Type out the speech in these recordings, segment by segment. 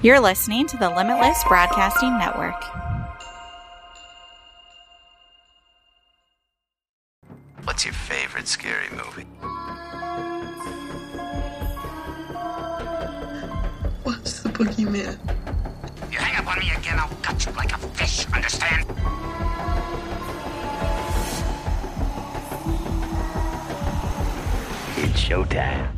You're listening to the Limitless Broadcasting Network. What's your favorite scary movie? What's the boogeyman? You hang up on me again, I'll cut you like a fish, understand? It's showtime.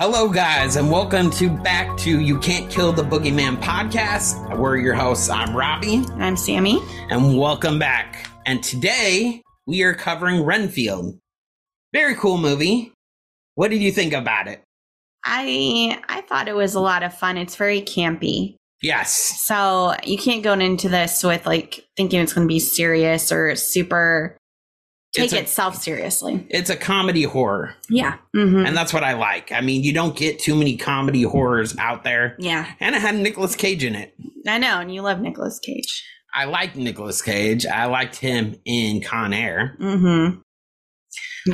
Hello, guys, and welcome to back to You Can't Kill the Boogeyman podcast. We're your hosts. I'm Robby, I'm Sammi. and welcome back. And today we are covering Renfield. Very cool movie. What did you think about it? I I thought it was a lot of fun. It's very campy. Yes. So you can't go into this with like thinking it's going to be serious or super take a- itself seriously. It's a comedy horror, Yeah. hmm and that's what I like. I mean, you don't get too many comedy horrors out there. Yeah. And it had Nicolas Cage in it. I know, and you love Nicolas Cage. I liked Nicolas Cage. I liked him in Con Air. Mm-hmm.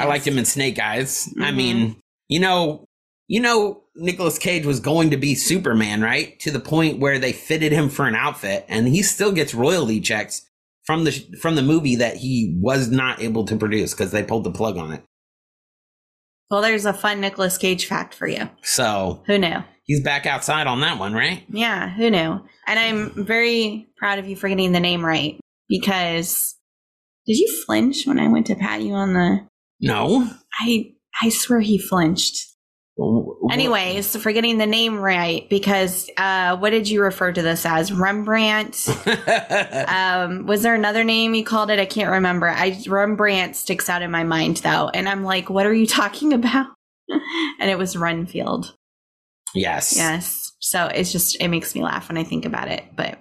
I liked him in Snake Eyes. I Mhm. mean, you know, you know, Nicolas Cage was going to be Superman, right? To the point where they fitted him for an outfit, and he still gets royalty checks from the from the movie that he was not able to produce because they pulled the plug on it. Well, there's a fun Nicolas Cage fact for you. So Who knew? he's back outside on that one, right? Yeah, who knew? And I'm very proud of you for getting the name right because did you flinch when I went to pat you on the No. I I swear he flinched. Anyways, for getting the name right because uh what did you refer to this as? Rembrandt? um was there another name you called it? I can't remember. I Rembrandt sticks out in my mind though. And I'm like, what are you talking about? and it was Renfield. yes. Yes. So it's just it makes me laugh when I think about it. But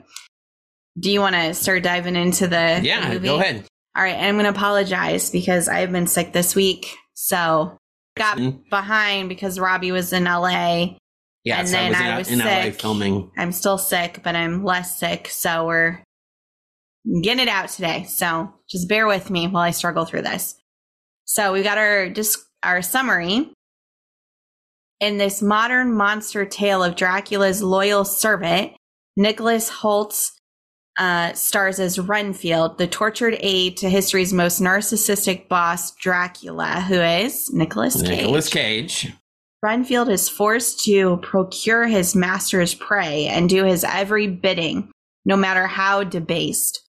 do you want to start diving into the Yeah. movie? Go ahead. All right, and I'm going to apologize because I've been sick this week. So got Mm. behind because Robby was in LA. Yes, And I then was, in, I was in LA sick. filming. I'm still sick, but I'm less sick, so we're getting it out today. So just bear with me while I struggle through this. So we got our just our summary. In this modern monster tale of Dracula's loyal servant, Nicholas Hoult uh, stars as Renfield, the tortured aide to history's most narcissistic boss, Dracula, who is Nicolas Cage. Nicolas Cage. Renfield is forced to procure his master's prey and do his every bidding, no matter how debased.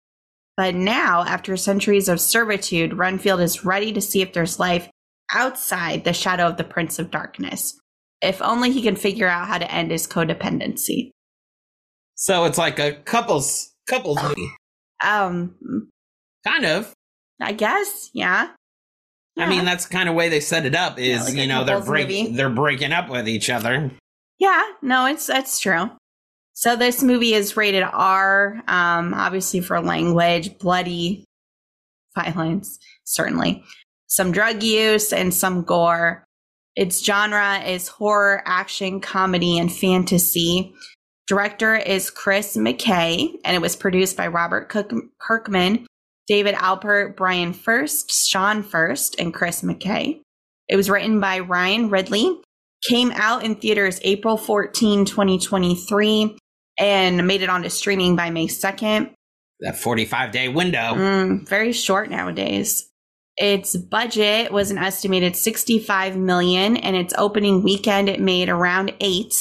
But now, after centuries of servitude, Renfield is ready to see if there's life outside the shadow of the Prince of Darkness. If only he can figure out how to end his codependency. So it's like a couples couples movie, Um, kind of. I guess, yeah. I mean, that's kind of way they set it up. Yeah, Is like you know they're break movie. they're breaking up with each other. Yeah, no, it's that's true. So this movie is rated R, um, obviously for language, bloody violence, certainly. Some drug use and some gore. Its genre is horror, action, comedy, and fantasy. Director is Chris McKay, and it was produced by Robert Cook- Kirkman, David Alpert, Bryan Furst, Sean Furst, and Chris McKay. It was written by Ryan Ridley, came out in theaters April 14, 2023, and made it onto streaming by May 2nd. That 45 day window. Mm, very short nowadays. Its budget was an estimated 65 million and its opening weekend it made around 8.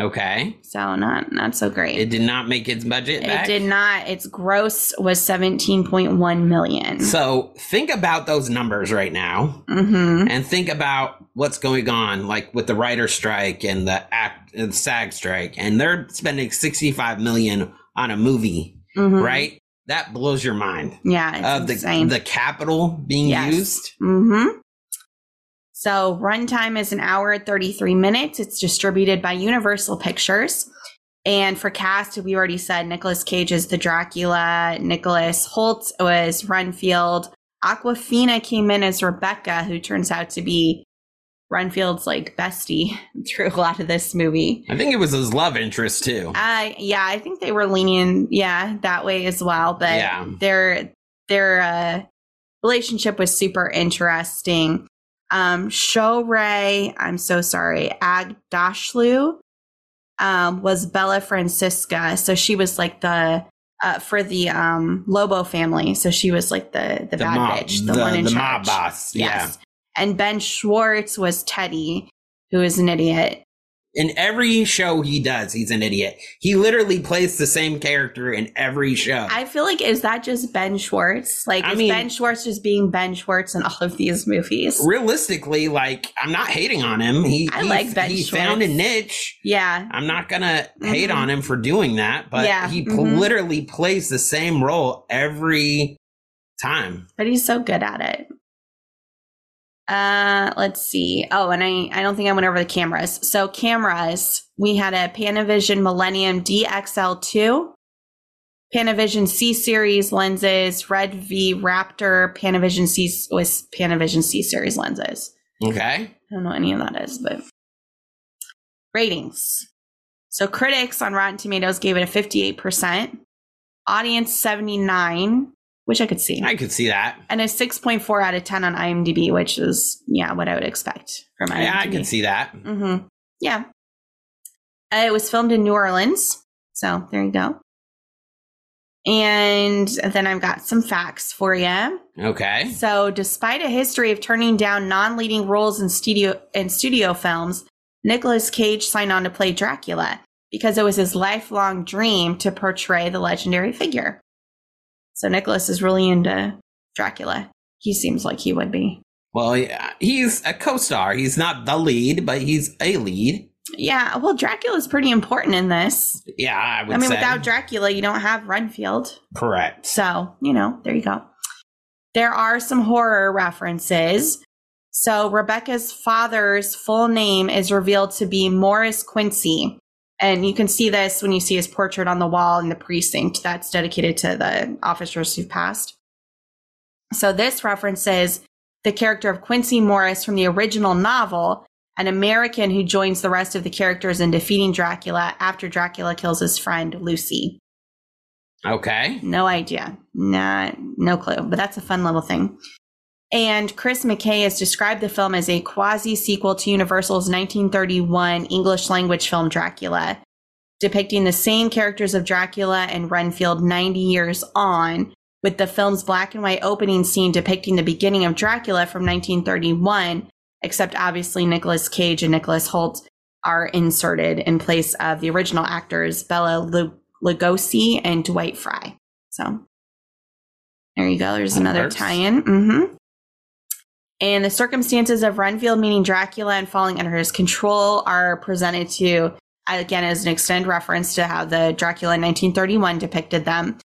Okay. So not not so great. It did not make its budget It did not. Its gross was 17.1 million. So think about those numbers right now hmm and think about what's going on, like with the writer strike and the act, and SAG strike, and they're spending 65 million on a movie, hmm right? That blows your mind. Yeah, Of the insane. the capital being Yes. used. hmm So runtime is an hour and 33 minutes. It's distributed by Universal Pictures. And for cast, we already said Nicolas Cage is the Dracula. Nicholas Hoult was Renfield. Awkwafina came in as Rebecca, who turns out to be Renfield's like bestie through a lot of this movie. I think it was his love interest too. Uh yeah, I think they were leaning yeah that way as well. But Yeah. their their uh, relationship was super interesting. Um, Shohreh, I'm so sorry, Aghdashloo um, was Bella Francisca. So she was like the uh, for the um, Lobo family. So she was like the the, bad mob, bitch, the, one in the charge. mob boss. Yes. And Ben Schwartz was Teddy, who is an idiot. In every show he does, he's an idiot. He literally plays the same character in every show. I feel like is that just Ben Schwartz? Like I is mean- Ben Schwartz just being Ben Schwartz in all of these movies? Realistically, like I'm not hating on him. He I he, like Ben he Schwartz. found a niche. Yeah. I'm not gonna hate Mhm. on him for doing that, but Yeah, he mhm. literally plays the same role every time. But he's so good at it. Uh let's see. Oh, and I I don't think I went over the cameras. So cameras, we had a Panavision Millennium DXL2, Panavision C series lenses, Red V Raptor, Panavision C with Panavision C series lenses. Okay. I don't know what any of that is, but ratings. So critics on Rotten Tomatoes gave it a 58%, audience 79, which I could see, I could see that. and a 6.4 out of 10 on IMDb, which is yeah, what I would expect from IMDb. Yeah, I could see that. hmm Yeah. Uh, it was filmed in New Orleans, so there you go. And then I've got some facts for you. Okay. So, despite a history of turning down non-leading roles in studio in studio films, Nicolas Cage signed on to play Dracula because it was his lifelong dream to portray the legendary figure. So, Nicholas is really into Dracula. He seems like he would be. Well, yeah, he's a co-star. He's not the lead, but he's a lead. Yeah, well, Dracula's pretty important in this. Yeah, I would I mean, say. without Dracula, you don't have Renfield. Correct. So, you know, there you go. There are some horror references. So, Rebecca's father's full name is revealed to be Morris Quincy. And you can see this when you see his portrait on the wall in the precinct that's dedicated to the officers who've passed. So, this references the character of Quincy Morris from the original novel, an American who joins the rest of the characters in defeating Dracula after Dracula kills his friend Lucy. Okay. No idea. Not no clue. But that's a fun little thing. And Chris McKay has described the film as a quasi sequel to Universal's 1931 English language film Dracula, depicting the same characters of Dracula and Renfield 90 years on, with the film's black and white opening scene depicting the beginning of Dracula from 1931, except obviously Nicolas Cage and Nicholas Hoult are inserted in place of the original actors Bela Lu- Lugosi and Dwight Frye. So there you go. There's another tie-in. Mm-hmm. And the circumstances of Renfield meeting Dracula and falling under his control are presented to again as an extended reference to how the Dracula in 1931 depicted them.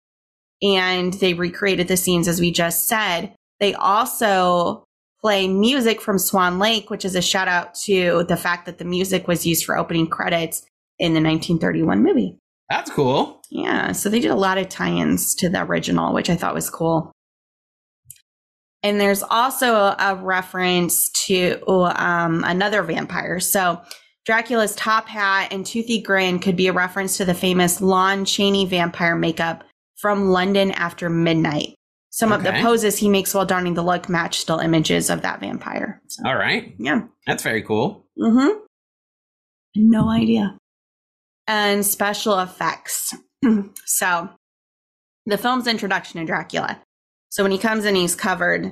And they recreated the scenes as we just said. They also play music from Swan Lake, which is a shout out to the fact that the music was used for opening credits in the 1931 movie. That's cool. Yeah, so they did a lot of tie-ins to the original, which I thought was cool. And there's also a, a reference to um, another vampire. So Dracula's top hat and toothy grin could be a reference to the famous Lon Chaney vampire makeup from London After Midnight. Some of the poses he makes while donning the look match still images of that vampire. So, All right. yeah. That's very cool. Mm-hmm. No idea. And special effects. so the film's introduction to Dracula. So when he comes in, he's covered.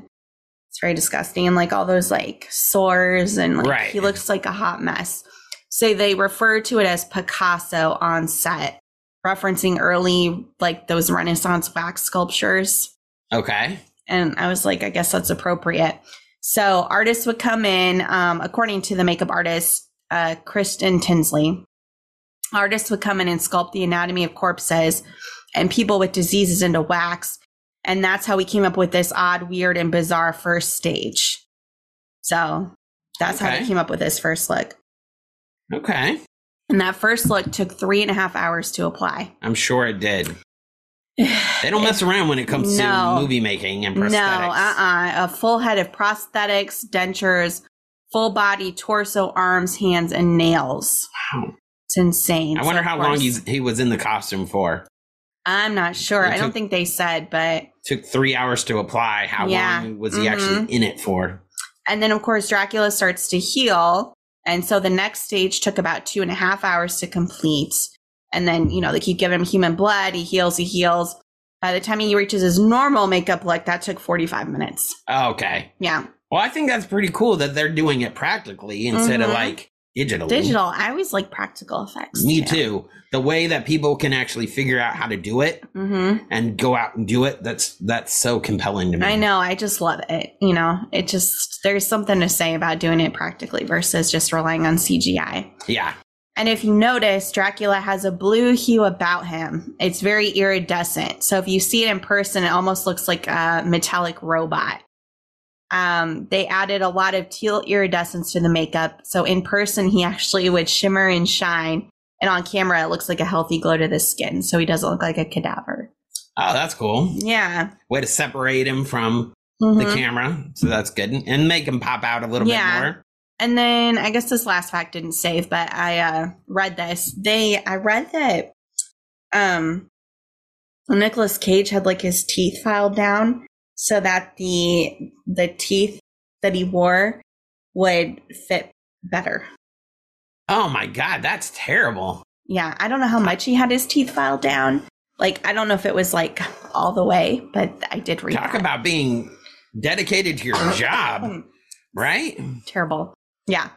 It's very disgusting and like all those like sores and like Right. he looks like a hot mess. So they refer to it as Picasso on set, referencing early like those Renaissance wax sculptures. Okay. And I was like, I guess that's appropriate. So artists would come in, um, according to the makeup artist, uh, Christien Tinsley. Artists would come in and sculpt the anatomy of corpses and people with diseases into wax. And that's how we came up with this odd, weird, and bizarre first stage. So that's how we came up with this first look. Okay. And that first look took three and a half hours to apply. I'm sure it did. They don't mess around when it comes No. to movie making and prosthetics. No, uh uh A full head of prosthetics, dentures, full body, torso, arms, hands, and nails. Wow. It's insane. I wonder of how long he was in the costume for. I'm not sure. It I don't think they said, but. Took three hours to apply. How Yeah. long was he Mhm. actually in it for? And then, of course, Dracula starts to heal. And so the next stage took about two and a half hours to complete. And then, you know, they keep giving him human blood. He heals, he heals. By the time he reaches his normal makeup look, that took 45 minutes. Okay. Yeah. Well, I think that's pretty cool that they're doing it practically instead of Mhm. like digitally. Digital. I always like practical effects. Me too. The way that people can actually figure out how to do it Mm-hmm. and go out and do it, that's that's so compelling to me. I know. I just love it. You know, it just, there's something to say about doing it practically versus just relying on CGI. Yeah. And if you notice, Dracula has a blue hue about him. It's very iridescent. So if you see it in person, it almost looks like a metallic robot. Um, they added a lot of teal iridescence to the makeup. So in person, he actually would shimmer and shine. And on camera, it looks like a healthy glow to the skin. So he doesn't look like a cadaver. Oh, that's cool. Yeah. Way to separate him from the Mhm. camera. So that's good. And make him pop out a little Yeah. bit more. And then I guess this last fact didn't save, but I uh, read this. They I read that um Nicolas Cage had like his teeth filed down so that the the teeth that he wore would fit better. Oh my god, that's terrible. Yeah, I don't know how much he had his teeth filed down. Like I don't know if it was like all the way, but I did read Talk that. about being dedicated to your job, right? terrible. Yeah.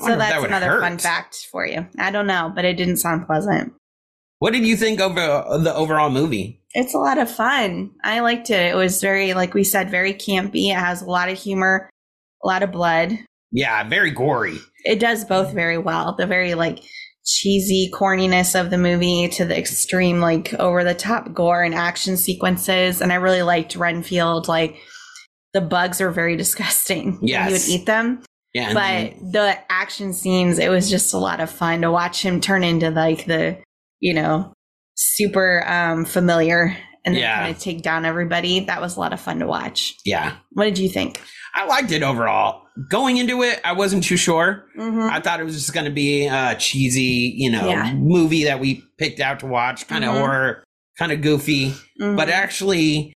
So that that's would another fun fact for you. I don't know, but it didn't sound pleasant. What did you think of uh, the overall movie? It's a lot of fun. I liked it. It was very, like we said, very campy. It has a lot of humor, a lot of blood. Yeah, very gory. It does both very well. The very like cheesy corniness of the movie to the extreme like over the top gore and action sequences. And I really liked Renfield. Like the bugs are very disgusting. Yes. He would eat them. Yeah, but then- the action scenes, it was just a lot of fun to watch him turn into like the, you know, super um familiar and then Yeah. kind of take down everybody. That was a lot of fun to watch. yeah, What did you think? I liked it overall. Going into it, I wasn't too sure. Mm-hmm. I thought it was just going to be a cheesy, you know, Yeah. movie that we picked out to watch, kind of Mhm. horror, kind of goofy, Mm-hmm. but actually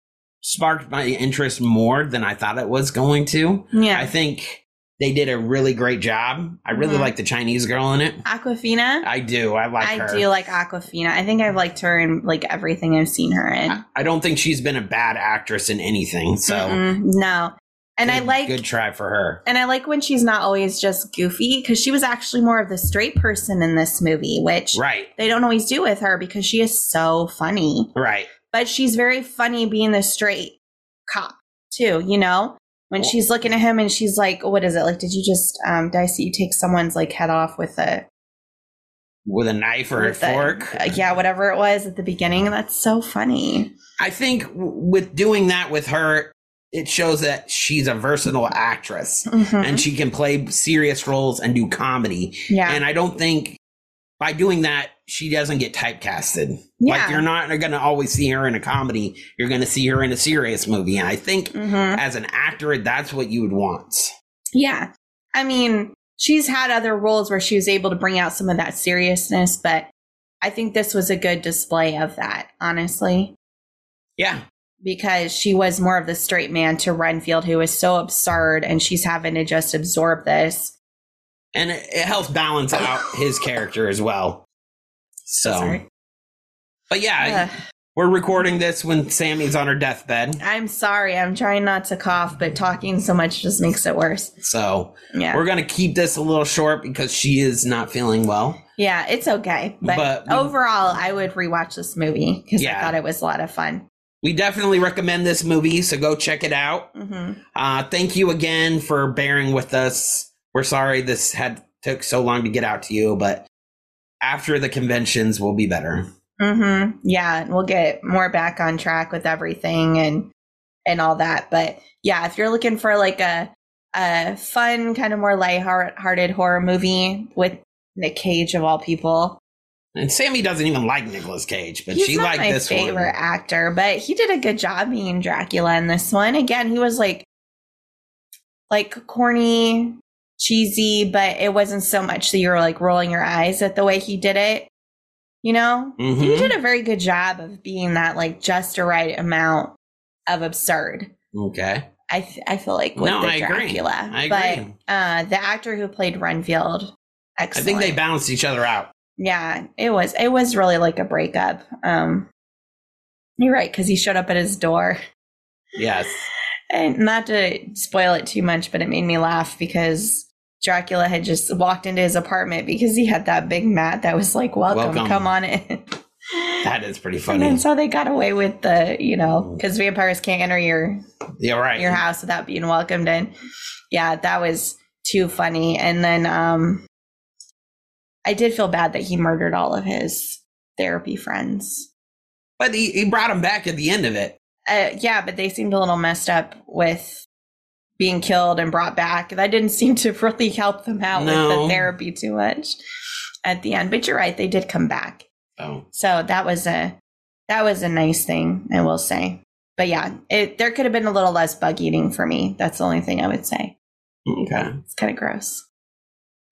sparked my interest more than I thought it was going to. yeah, I think they did a really great job. I really Mhm. like the Chinese girl in it. Awkwafina. I do. I like I her. do like Awkwafina. I think I've liked her in like everything I've seen her in. I, I don't think she's been a bad actress in anything. So Mm-mm, no, and I like good try for her. and I like when she's not always just goofy because she was actually more of the straight person in this movie, which Right. they don't always do with her because she is so funny. Right. But she's very funny being the straight cop too, you know? When she's looking at him and she's like, what is it? Like, did you just um did I see you take someone's like head off with a With a knife or a the- fork. uh, yeah, whatever it was at the beginning. That's so funny. I think w- with doing that with her, it shows that she's a versatile actress Mhm. and she can play serious roles and do comedy. yeah. And I don't think by doing that, she doesn't get typecasted. Yeah. Like you're not going to always see her in a comedy. You're going to see her in a serious movie. And I think Mhm. as an actor, that's what you would want. Yeah. I mean, she's had other roles where she was able to bring out some of that seriousness, but I think this was a good display of that, honestly, Yeah. because she was more of the straight man to Renfield, who is so absurd, and she's having to just absorb this. And it, it helps balance out his character as well. So, Sorry. but yeah, Ugh. We're recording this when Sammi's on her deathbed. I'm sorry. I'm trying not to cough, but talking so much just makes it worse. So Yeah. we're going to keep this a little short because she is not feeling well. Yeah, it's okay. But, But we- overall, I would rewatch this movie because Yeah. I thought it was a lot of fun. We definitely recommend this movie, so go check it out. hmm Uh, thank you again for bearing with us. We're sorry this had took so long to get out to you, but after the conventions, we'll be better. hmm Yeah, we'll get more back on track with everything and and all that. But yeah, if you're looking for like a a fun, kind of more lighthearted horror movie with Nick Cage of all people, And Sammi doesn't even like Nicolas Cage, but he's she liked this favorite one. actor, but he did a good job being Dracula in this one. Again, he was like like corny, cheesy, but it wasn't so much that you were like rolling your eyes at the way he did it. You know, he Mhm. did a very good job of being that like just a right amount of absurd. Okay. I th- I feel like with No, the I agree. Dracula, I but agree. uh, the actor who played Renfield, I think they balanced each other out. Yeah, it was it was really like a breakup. Um, you're right because he showed up at his door, Yes. and not to spoil it too much, but it made me laugh because Dracula had just walked into his apartment because he had that big mat that was like, "Welcome, Welcome. come on in." That is pretty funny. And so they got away with the, you know, because vampires can't enter your Yeah, right. your house without being welcomed in. Yeah, that was too funny. And then um I did feel bad that he murdered all of his therapy friends. But he, he brought him back at the end of it. Uh, yeah, but they seemed a little messed up with being killed and brought back. That didn't seem to really help them out with the therapy too much at the end. But you're right, they did come back. Oh. So that was a that was a nice thing, I will say. But yeah, it there could have been a little less bug eating for me. That's the only thing I would say. Okay. It's kind of gross.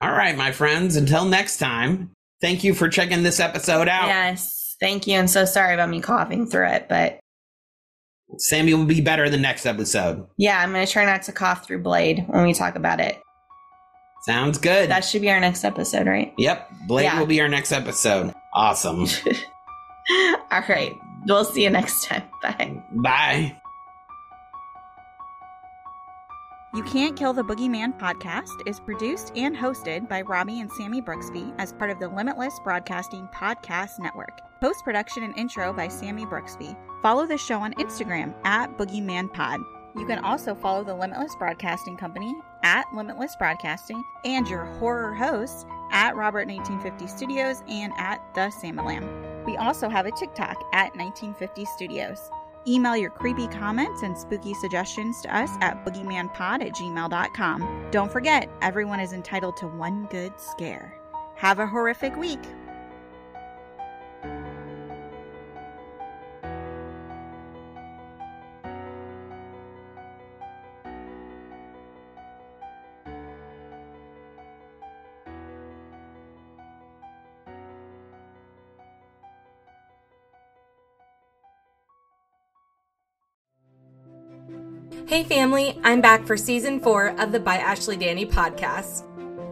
All right, my friends. Until next time, thank you for checking this episode out. Yes, thank you. And so sorry about me coughing through it, but Sammi will be better in the next episode. yeah, I'm gonna try not to cough through Blade when we talk about it. Sounds good. That should be our next episode, right? yep. Blade Yeah. will be our next episode. Awesome. All right. We'll see you next time. Bye. Bye. You Can't Kill the Boogeyman podcast is produced and hosted by Robby and Sammi Brooksby as part of the Limitless Broadcasting Podcast Network. Post production and intro by Sammi Brooksby. Follow the show on Instagram at BoogeymanPod. You can also follow the Limitless Broadcasting Company at Limitless Broadcasting and your horror hosts at Robert 1950 Studios and at The Samalam. We also have a TikTok at 1950 Studios. Email your creepy comments and spooky suggestions to us at boogeymanpod at gmail.com. Don't forget, everyone is entitled to one good scare. Have a horrific week. Hey family, I'm back for season four of the By Ashley Danny podcast.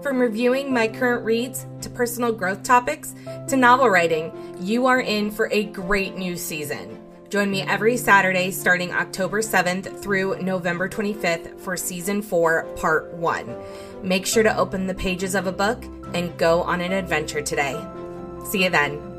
From reviewing my current reads to personal growth topics to novel writing, you are in for a great new season. Join me every Saturday starting October 7th through November 25th for season four, part one. Make sure to open the pages of a book and go on an adventure today. See you then.